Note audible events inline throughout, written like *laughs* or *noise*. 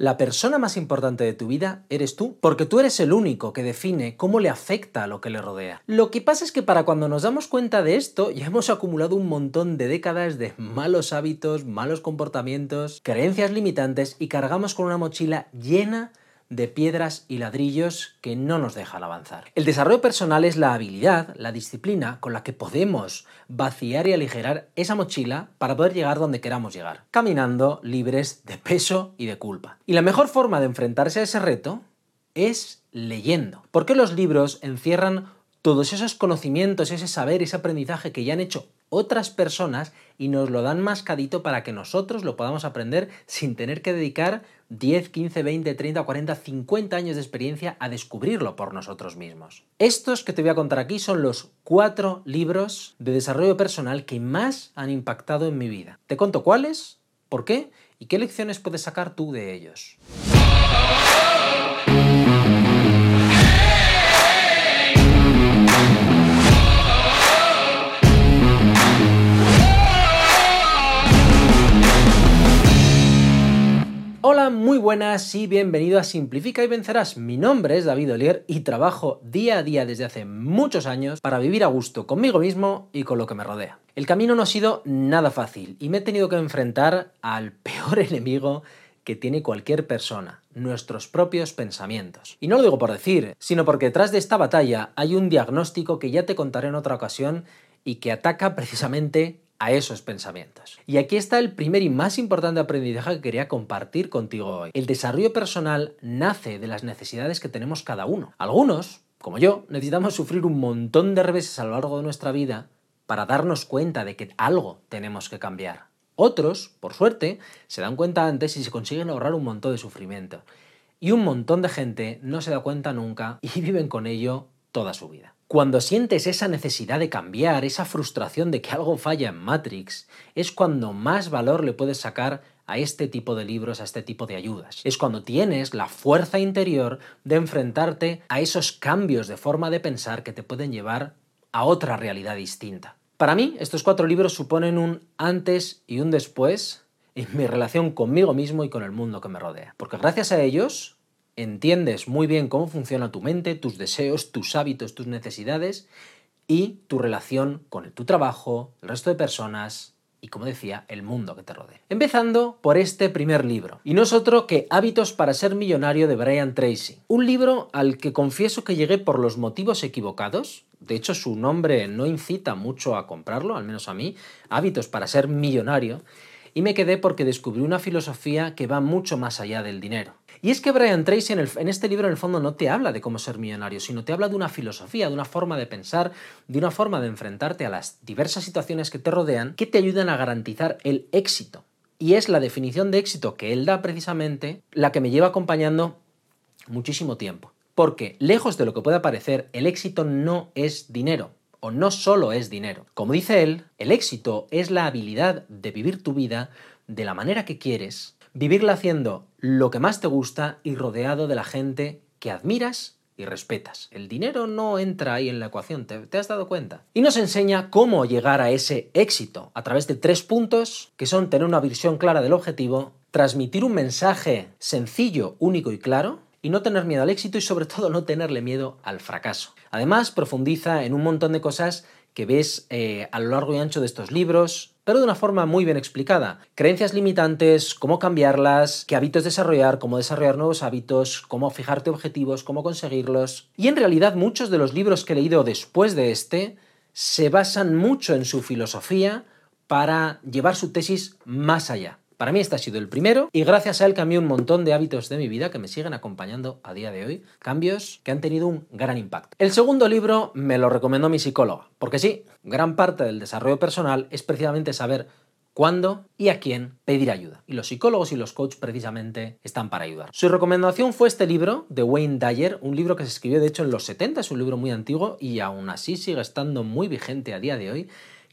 La persona más importante de tu vida eres tú, porque tú eres el único que define cómo le afecta a lo que le rodea. Lo que pasa es que para cuando nos damos cuenta de esto, ya hemos acumulado un montón de décadas de malos hábitos, malos comportamientos, creencias limitantes y cargamos con una mochila llena piedras y ladrillos que no nos dejan avanzar. El desarrollo personal es la habilidad, la disciplina con la que podemos vaciar y aligerar esa mochila para poder llegar donde queramos llegar, caminando libres de peso y de culpa. Y la mejor forma de enfrentarse a ese reto es leyendo, porque los libros encierran todos esos conocimientos, ese saber, ese aprendizaje que ya han hecho otras personas y nos lo dan mascadito para que nosotros lo podamos aprender sin tener que dedicar 10, 15, 20, 30, 40, 50 años de experiencia a descubrirlo por nosotros mismos. Estos que te voy a contar aquí son los cuatro libros de desarrollo personal que más han impactado en mi vida. Te cuento cuáles, por qué y qué lecciones puedes sacar tú de ellos. Buenas y bienvenido a Simplifica y Vencerás. Mi nombre es David Olier y trabajo día a día desde hace muchos años para vivir a gusto conmigo mismo y con lo que me rodea. El camino no ha sido nada fácil y me he tenido que enfrentar al *laughs* peor enemigo que tiene cualquier persona, nuestros propios pensamientos. Y no lo digo por decir, sino porque detrás de esta batalla hay un diagnóstico que ya te contaré en otra ocasión y que ataca precisamente a esos pensamientos. Y aquí está el primer y más importante aprendizaje que quería compartir contigo hoy. El desarrollo personal nace de las necesidades que tenemos cada uno. Algunos, como yo, necesitamos sufrir un montón de reveses a lo largo de nuestra vida para darnos cuenta de que algo tenemos que cambiar. Otros, por suerte, se dan cuenta antes y se consiguen ahorrar un montón de sufrimiento. Y un montón de gente no se da cuenta nunca y *laughs* viven con ello toda su vida. Cuando sientes esa necesidad de cambiar, esa frustración de que algo falla en Matrix, es cuando más valor le puedes sacar a este tipo de libros, a este tipo de ayudas. Es cuando tienes la fuerza interior de enfrentarte a esos cambios de forma de pensar que te pueden llevar a otra realidad distinta. Para mí, estos cuatro libros suponen un antes y un después en mi relación conmigo mismo y con el mundo que me rodea. Porque gracias a ellos entiendes muy bien cómo funciona tu mente, tus deseos, tus hábitos, tus necesidades y tu relación con tu trabajo, el resto de personas y, como decía, el mundo que te rodea. Empezando por este primer libro, y no es otro que Hábitos para ser millonario de Brian Tracy. Un libro al que confieso que llegué por los motivos equivocados, de hecho su nombre no incita mucho a comprarlo, al menos a mí, Hábitos para ser millonario, y me quedé porque descubrí una filosofía que va mucho más allá del dinero. Y es que Brian Tracy en, este libro en el fondo no te habla de cómo ser millonario, sino te habla de una filosofía, de una forma de pensar, de una forma de enfrentarte a las diversas situaciones que te rodean que te ayudan a garantizar el éxito. Y es la definición de éxito que él da precisamente la que me lleva acompañando muchísimo tiempo. Porque, lejos de lo que pueda parecer, el éxito no es dinero, o no solo es dinero. Como dice él, el éxito es la habilidad de vivir tu vida de la manera que quieres, vivirla haciendo lo que más te gusta y rodeado de la gente que admiras y respetas. El dinero no entra ahí en la ecuación, ¿te, ¿te, has dado cuenta? Y nos enseña cómo llegar a ese éxito a través de tres puntos que son tener una visión clara del objetivo, transmitir un mensaje sencillo, único y claro, y no tener miedo al éxito y sobre todo no tenerle miedo al fracaso. Además, profundiza en un montón de cosas que ves eh, a lo largo y ancho de estos libros, pero de una forma muy bien explicada. Creencias limitantes, cómo cambiarlas, qué hábitos desarrollar, cómo desarrollar nuevos hábitos, cómo fijarte objetivos, cómo conseguirlos. Y en realidad muchos de los libros que he leído después de este se basan mucho en su filosofía para llevar su tesis más allá. Para mí este ha sido el primero y gracias a él cambié un montón de hábitos de mi vida que me siguen acompañando a día de hoy, cambios que han tenido un gran impacto. El segundo libro me lo recomendó mi psicóloga, porque sí, gran parte del desarrollo personal es precisamente saber cuándo y a quién pedir ayuda. Y los psicólogos y los coaches precisamente están para ayudar. Su recomendación fue este libro de Wayne Dyer, un libro que se escribió de hecho en los 70, es un libro muy antiguo y aún así sigue estando muy vigente a día de hoy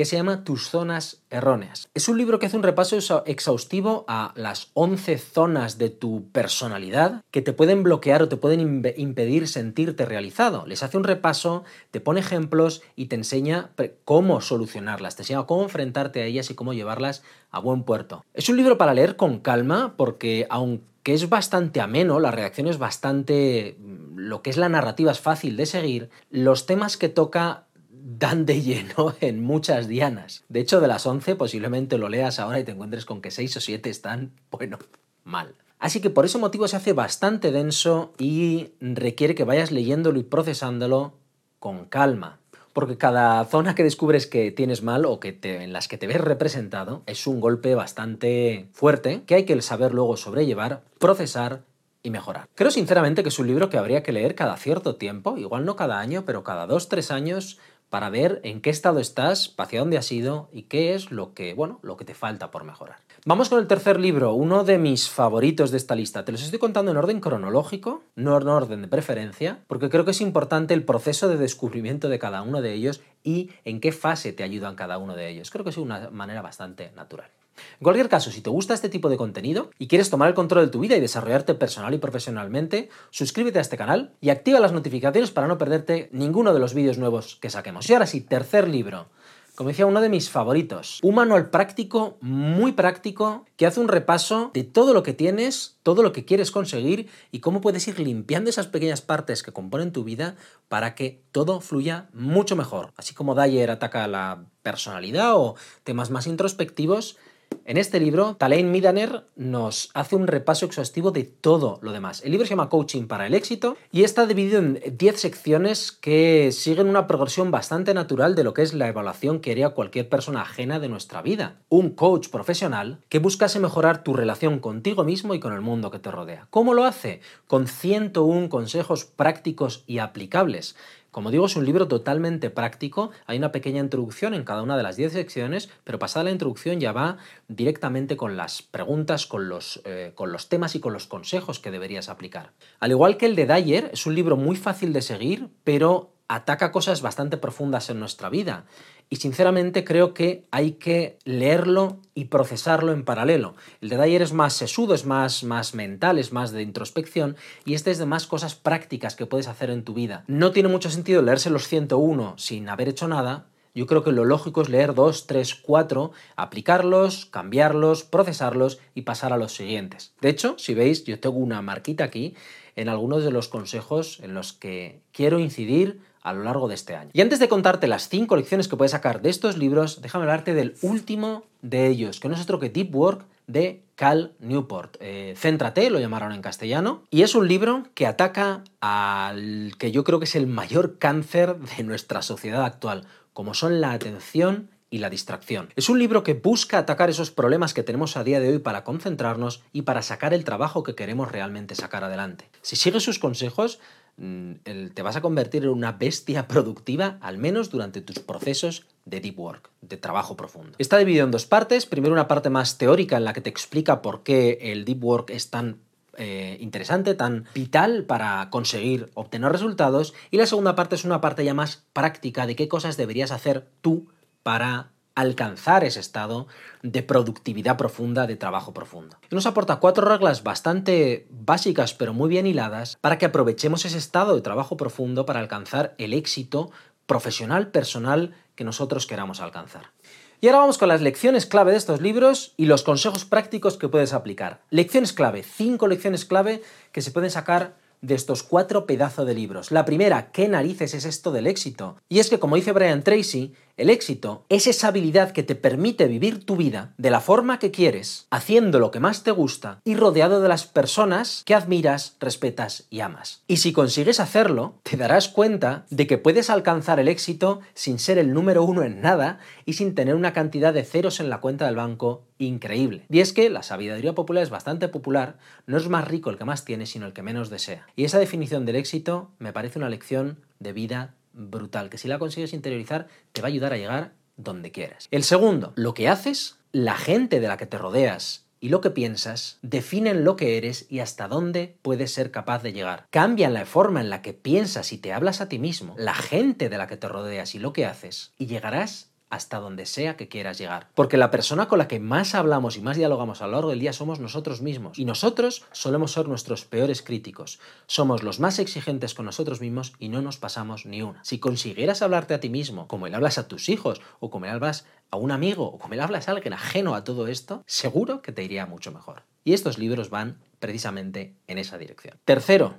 que se llama Tus zonas erróneas. Es un libro que hace un repaso exhaustivo a las 11 zonas de tu personalidad que te pueden bloquear o te pueden impedir sentirte realizado. Les hace un repaso, te pone ejemplos y te enseña cómo solucionarlas, te enseña cómo enfrentarte a ellas y cómo llevarlas a buen puerto. Es un libro para leer con calma porque aunque es bastante ameno, la redacción es bastante... lo que es la narrativa es fácil de seguir, los temas que toca dan de lleno *laughs* en muchas dianas. De hecho, de las 11 posiblemente lo leas ahora y te encuentres con que 6 o 7 están, *laughs* bueno, mal. Así que por ese motivo se hace bastante denso y requiere que vayas leyéndolo y procesándolo con calma. Porque cada zona que descubres que tienes mal o que en las que te ves representado es un golpe bastante fuerte que hay que saber luego sobrellevar, procesar y mejorar. Creo sinceramente que es un libro que habría que leer cada cierto tiempo, igual no cada año, pero cada dos, tres años para ver en qué estado estás, hacia dónde has ido y qué es lo que, bueno, lo que te falta por mejorar. Vamos con el tercer libro, uno de mis favoritos de esta lista. Te los estoy contando en orden cronológico, no en orden de preferencia, porque creo que es importante el proceso de descubrimiento de cada uno de ellos y en qué fase te ayudan cada uno de ellos. Creo que es una manera bastante natural. En cualquier caso, si te gusta este tipo de contenido y quieres tomar el control de tu vida y desarrollarte personal y profesionalmente, suscríbete a este canal y activa las notificaciones para no perderte ninguno de los vídeos nuevos que saquemos. Y ahora sí, tercer libro. Como decía, uno de mis favoritos. Un manual práctico, muy práctico, que hace un repaso de todo lo que tienes, todo lo que quieres conseguir y cómo puedes ir limpiando esas pequeñas partes que componen tu vida para que todo fluya mucho mejor. Así como Dyer ataca la personalidad o temas más introspectivos, en este libro, Talain Midaner nos hace un repaso exhaustivo de todo lo demás. El libro se llama Coaching para el éxito y está dividido en 10 secciones que siguen una progresión bastante natural de lo que es la evaluación que haría cualquier persona ajena de nuestra vida. Un coach profesional que buscase mejorar tu relación contigo mismo y con el mundo que te rodea. ¿Cómo lo hace? Con 101 consejos prácticos y aplicables como digo, es un libro totalmente práctico, hay una pequeña introducción en cada una de las 10 secciones, pero pasada la introducción ya va directamente con las preguntas, con los, eh, con los temas y con los consejos que deberías aplicar. Al igual que el de Dyer, es un libro muy fácil de seguir, pero ataca cosas bastante profundas en nuestra vida. Y sinceramente creo que hay que leerlo y procesarlo en paralelo. El de Dyer es más sesudo, es más, más mental, es más de introspección y este es de más cosas prácticas que puedes hacer en tu vida. No tiene mucho sentido leerse los 101 sin haber hecho nada. Yo creo que lo lógico es leer 2, 3, 4, aplicarlos, cambiarlos, procesarlos y pasar a los siguientes. De hecho, si veis, yo tengo una marquita aquí en algunos de los consejos en los que quiero incidir a lo largo de este año. Y antes de contarte las cinco lecciones que puedes sacar de estos libros, déjame hablarte del último de ellos, que no es otro que Deep Work de Cal Newport. Eh, Céntrate, lo llamaron en castellano, y es un libro que ataca al que yo creo que es el mayor cáncer de nuestra sociedad actual, como son la atención y la distracción. Es un libro que busca atacar esos problemas que tenemos a día de hoy para concentrarnos y para sacar el trabajo que queremos realmente sacar adelante. Si sigues sus consejos, Mm, te vas a convertir en una bestia productiva, al menos durante tus procesos de deep work, de trabajo profundo. Está dividido en dos partes. Primero una parte más teórica en la que te explica por qué el deep work es tan eh, interesante, tan vital para conseguir obtener resultados. Y la segunda parte es una parte ya más práctica de qué cosas deberías hacer tú para alcanzar ese estado de productividad profunda, de trabajo profundo. Nos aporta cuatro reglas bastante básicas pero muy bien hiladas para que aprovechemos ese estado de trabajo profundo para alcanzar el éxito profesional, personal que nosotros queramos alcanzar. Y ahora vamos con las lecciones clave de estos libros y los consejos prácticos que puedes aplicar. Lecciones clave, cinco lecciones clave que se pueden sacar de estos cuatro pedazos de libros. La primera, ¿qué narices es esto del éxito? Y es que, como dice Brian Tracy, el éxito es esa habilidad que te permite vivir tu vida de la forma que quieres, haciendo lo que más te gusta y rodeado de las personas que admiras, respetas y amas. Y si consigues hacerlo, te darás cuenta de que puedes alcanzar el éxito sin ser el número uno en nada y sin tener una cantidad de ceros en la cuenta del banco increíble. Y es que la sabiduría popular es bastante popular, no es más rico el que más tiene, sino el que menos desea. Y esa definición del éxito me parece una lección de vida brutal, que si la consigues interiorizar te va a ayudar a llegar donde quieras. El segundo, lo que haces, la gente de la que te rodeas y lo que piensas definen lo que eres y hasta dónde puedes ser capaz de llegar. Cambian la forma en la que piensas y te hablas a ti mismo, la gente de la que te rodeas y lo que haces, y llegarás hasta donde sea que quieras llegar. Porque la persona con la que más hablamos y más dialogamos a lo largo del día somos nosotros mismos. Y nosotros solemos ser nuestros peores críticos. Somos los más exigentes con nosotros mismos y no nos pasamos ni una. Si consiguieras hablarte a ti mismo, como le hablas a tus hijos, o como le hablas a un amigo, o como le hablas a alguien ajeno a todo esto, seguro que te iría mucho mejor. Y estos libros van precisamente en esa dirección. Tercero,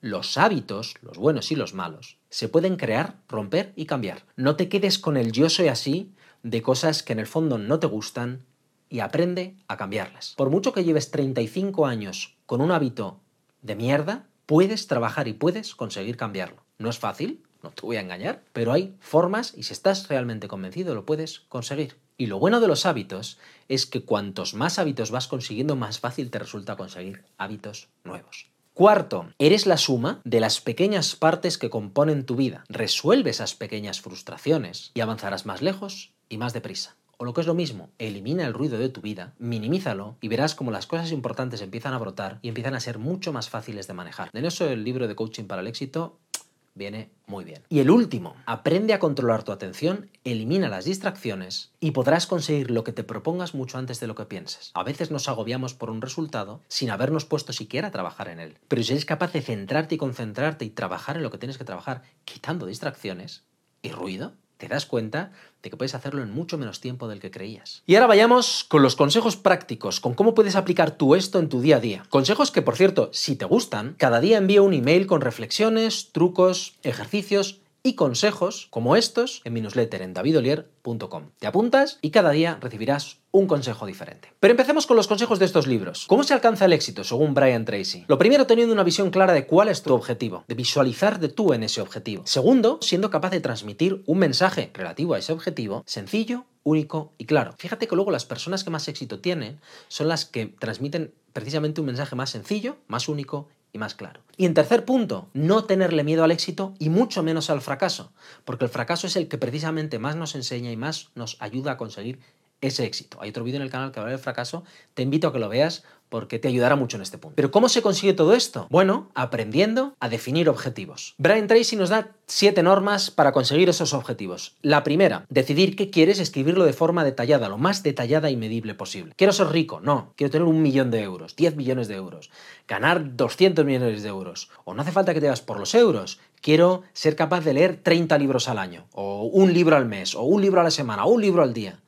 los hábitos, los buenos y los malos, se pueden crear, romper y cambiar. No te quedes con el yo soy así de cosas que en el fondo no te gustan y aprende a cambiarlas. Por mucho que lleves 35 años con un hábito de mierda, puedes trabajar y puedes conseguir cambiarlo. No es fácil, no te voy a engañar, pero hay formas y si estás realmente convencido lo puedes conseguir. Y lo bueno de los hábitos es que cuantos más hábitos vas consiguiendo, más fácil te resulta conseguir hábitos nuevos. Cuarto, eres la suma de las pequeñas partes que componen tu vida. Resuelve esas pequeñas frustraciones y avanzarás más lejos y más deprisa. O lo que es lo mismo, elimina el ruido de tu vida, minimízalo y verás como las cosas importantes empiezan a brotar y empiezan a ser mucho más fáciles de manejar. En eso el libro de coaching para el éxito viene muy bien. Y el último, aprende a controlar tu atención, elimina las distracciones y podrás conseguir lo que te propongas mucho antes de lo que pienses. A veces nos agobiamos por un resultado sin habernos puesto siquiera a trabajar en él. Pero si eres capaz de centrarte y concentrarte y trabajar en lo que tienes que trabajar, quitando distracciones y ruido, te das cuenta de que puedes hacerlo en mucho menos tiempo del que creías. Y ahora vayamos con los consejos prácticos, con cómo puedes aplicar tú esto en tu día a día. Consejos que, por cierto, si te gustan, cada día envío un email con reflexiones, trucos, ejercicios y consejos como estos en mi newsletter en davidolier.com. Te apuntas y cada día recibirás un consejo diferente. Pero empecemos con los consejos de estos libros. ¿Cómo se alcanza el éxito según Brian Tracy? Lo primero, teniendo una visión clara de cuál es tu objetivo, de visualizar de tú en ese objetivo. Segundo, siendo capaz de transmitir un mensaje relativo a ese objetivo sencillo, único y claro. Fíjate que luego las personas que más éxito tienen son las que transmiten precisamente un mensaje más sencillo, más único y más claro. Y en tercer punto, no tenerle miedo al éxito y mucho menos al fracaso, porque el fracaso es el que precisamente más nos enseña y más nos ayuda a conseguir ese éxito. Hay otro vídeo en el canal que habla del fracaso, te invito a que lo veas porque te ayudará mucho en este punto. Pero ¿cómo se consigue todo esto? Bueno, aprendiendo a definir objetivos. Brian Tracy nos da siete normas para conseguir esos objetivos. La primera, decidir qué quieres, escribirlo de forma detallada, lo más detallada y medible posible. Quiero ser rico, no, quiero tener un millón de euros, 10 millones de euros, ganar 200 millones de euros. O no hace falta que te vas por los euros, quiero ser capaz de leer 30 libros al año, o un libro al mes, o un libro a la semana, o un libro al día.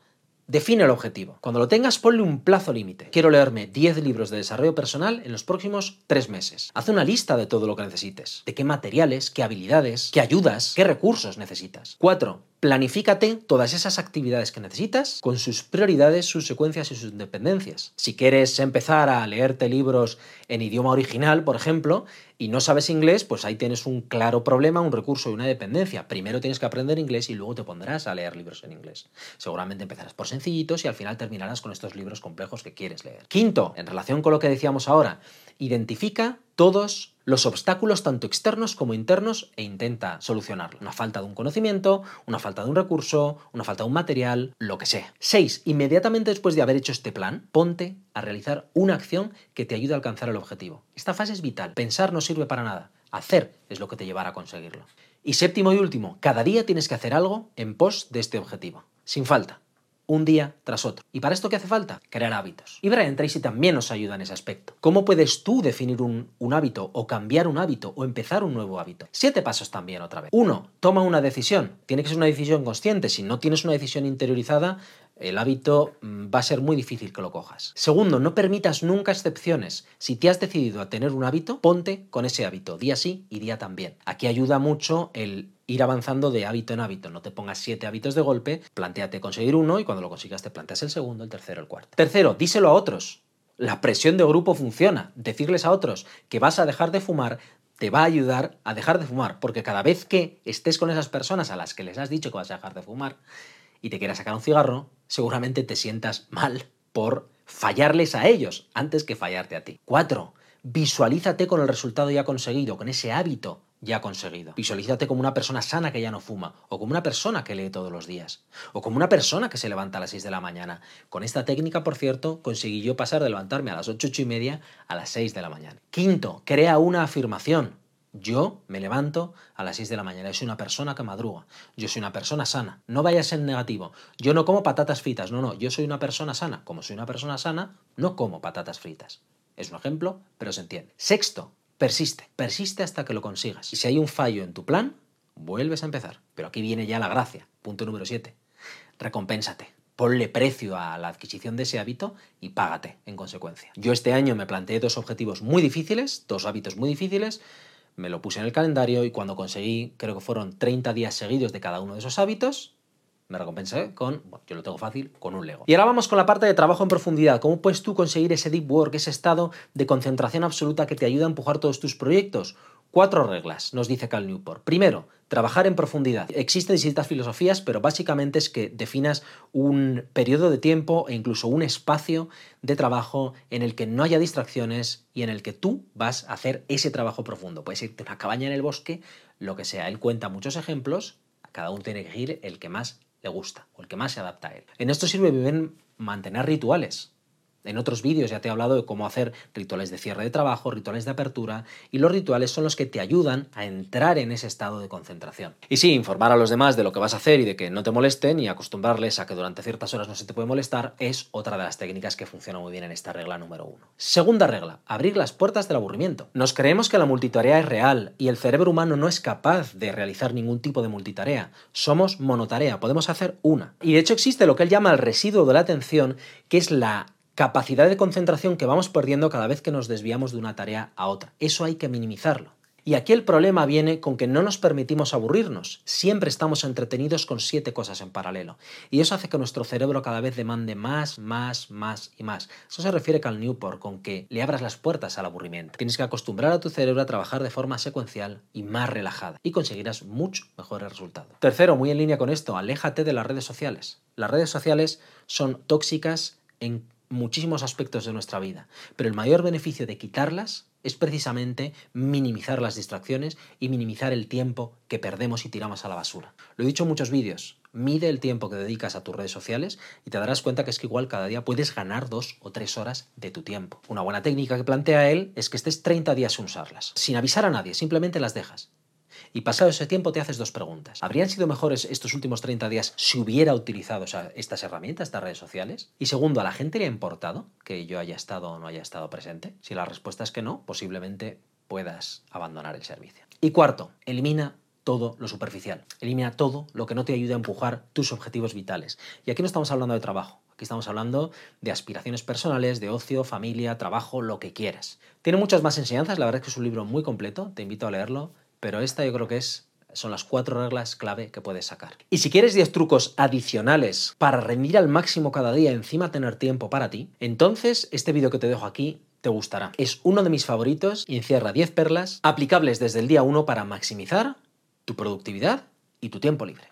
Define el objetivo. Cuando lo tengas, ponle un plazo límite. Quiero leerme 10 libros de desarrollo personal en los próximos 3 meses. Haz una lista de todo lo que necesites. De qué materiales, qué habilidades, qué ayudas, qué recursos necesitas. 4. Planifícate todas esas actividades que necesitas con sus prioridades, sus secuencias y sus dependencias. Si quieres empezar a leerte libros en idioma original, por ejemplo, y no sabes inglés, pues ahí tienes un claro problema, un recurso y una dependencia. Primero tienes que aprender inglés y luego te pondrás a leer libros en inglés. Seguramente empezarás por sencillitos y al final terminarás con estos libros complejos que quieres leer. Quinto, en relación con lo que decíamos ahora, identifica todos los obstáculos tanto externos como internos e intenta solucionarlo. Una falta de un conocimiento, una falta de un recurso, una falta de un material, lo que sea. 6. Inmediatamente después de haber hecho este plan, ponte a realizar una acción que te ayude a alcanzar el objetivo. Esta fase es vital. Pensar no sirve para nada. Hacer es lo que te llevará a conseguirlo. Y séptimo y último, cada día tienes que hacer algo en pos de este objetivo. Sin falta un día tras otro. ¿Y para esto qué hace falta? Crear hábitos. Y Brian Tracy también nos ayuda en ese aspecto. ¿Cómo puedes tú definir un, un, hábito o cambiar un hábito o empezar un nuevo hábito? Siete pasos también otra vez. Uno, toma una decisión. Tiene que ser una decisión consciente. Si no tienes una decisión interiorizada, el hábito mm, va a ser muy difícil que lo cojas. Segundo, no permitas nunca excepciones. Si te has decidido a tener un hábito, ponte con ese hábito, día sí y día también. Aquí ayuda mucho el ir avanzando de hábito en hábito. No te pongas siete hábitos de golpe, planteate conseguir uno y cuando lo consigas te planteas el segundo, el tercero, el cuarto. Tercero, díselo a otros. La presión de grupo funciona. Decirles a otros que vas a dejar de fumar te va a ayudar a dejar de fumar, porque cada vez que estés con esas personas a las que les has dicho que vas a dejar de fumar y te quieras sacar un cigarro, seguramente te sientas mal por fallarles a ellos antes que fallarte a ti. Cuatro, visualízate con el resultado ya conseguido, con ese hábito ya conseguido. Visualízate como una persona sana que ya no fuma, o como una persona que lee todos los días, o como una persona que se levanta a las 6 de la mañana. Con esta técnica, por cierto, conseguí yo pasar de levantarme a las 8, 8 y media a las 6 de la mañana. Quinto, crea una afirmación. Yo me levanto a las 6 de la mañana, yo soy una persona que madruga, yo soy una persona sana, no vayas en negativo, yo no como patatas fritas, no, no, yo soy una persona sana, como soy una persona sana, no como patatas fritas. Es un ejemplo, pero se entiende. Sexto, persiste, persiste hasta que lo consigas. Y si hay un fallo en tu plan, vuelves a empezar. Pero aquí viene ya la gracia, punto número 7, recompénsate. Ponle precio a la adquisición de ese hábito y págate en consecuencia. Yo este año me planteé dos objetivos muy difíciles, dos hábitos muy difíciles, me lo puse en el calendario y cuando conseguí, creo que fueron 30 días seguidos de cada uno de esos hábitos, me recompensé con, bueno, yo lo tengo fácil, con un Lego. Y ahora vamos con la parte de trabajo en profundidad. ¿Cómo puedes tú conseguir ese deep work, ese estado de concentración absoluta que te ayuda a empujar todos tus proyectos? Cuatro reglas, nos dice Cal Newport. Primero, trabajar en profundidad. Existen distintas filosofías, pero básicamente es que definas un periodo de tiempo e incluso un espacio de trabajo en el que no haya distracciones y en el que tú vas a hacer ese trabajo profundo. Puedes irte a una cabaña en el bosque, lo que sea. Él cuenta muchos ejemplos, cada uno tiene que ir el que más le gusta o el que más se adapta a él. En esto sirve bien mantener rituales. En otros vídeos ya te he hablado de cómo hacer rituales de cierre de trabajo, rituales de apertura, y los rituales son los que te ayudan a entrar en ese estado de concentración. Y sí, informar a los demás de lo que vas a hacer y de que no te molesten y acostumbrarles a que durante ciertas horas no se te puede molestar es otra de las técnicas que funciona muy bien en esta regla número uno. Segunda regla, abrir las puertas del aburrimiento. Nos creemos que la multitarea es real y el cerebro humano no es capaz de realizar ningún tipo de multitarea. Somos monotarea, podemos hacer una. Y de hecho existe lo que él llama el residuo de la atención, que es la capacidad de concentración que vamos perdiendo cada vez que nos desviamos de una tarea a otra. Eso hay que minimizarlo. Y aquí el problema viene con que no nos permitimos aburrirnos. Siempre estamos entretenidos con siete cosas en paralelo. Y eso hace que nuestro cerebro cada vez demande más, más, más y más. Eso se refiere Cal Newport con que le abras las puertas al aburrimiento. Tienes que acostumbrar a tu cerebro a trabajar de forma secuencial y más relajada. Y conseguirás mucho mejores resultados. Tercero, muy en línea con esto, aléjate de las redes sociales. Las redes sociales son tóxicas en muchísimos aspectos de nuestra vida, pero el mayor beneficio de quitarlas es precisamente minimizar las distracciones y minimizar el tiempo que perdemos y tiramos a la basura. Lo he dicho en muchos vídeos, mide el tiempo que dedicas a tus redes sociales y te darás cuenta que es que igual cada día puedes ganar dos o tres horas de tu tiempo. Una buena técnica que plantea él es que estés 30 días sin usarlas, sin avisar a nadie, simplemente las dejas. Y pasado ese tiempo te haces dos preguntas. ¿Habrían sido mejores estos últimos 30 días si hubiera utilizado estas herramientas, estas redes sociales? Y segundo, ¿a la gente le ha importado que yo haya estado o no haya estado presente? Si la respuesta es que no, posiblemente puedas abandonar el servicio. Y cuarto, elimina todo lo superficial. Elimina todo lo que no te ayude a empujar tus objetivos vitales. Y aquí no estamos hablando de trabajo. Aquí estamos hablando de aspiraciones personales, de ocio, familia, trabajo, lo que quieras. Tiene muchas más enseñanzas, la verdad es que es un libro muy completo, te invito a leerlo pero esta yo creo que es son las cuatro reglas clave que puedes sacar. Y si quieres 10 trucos adicionales para rendir al máximo cada día, encima tener tiempo para ti, entonces este vídeo que te dejo aquí te gustará. Es uno de mis favoritos y encierra 10 perlas aplicables desde el día 1 para maximizar tu productividad y tu tiempo libre.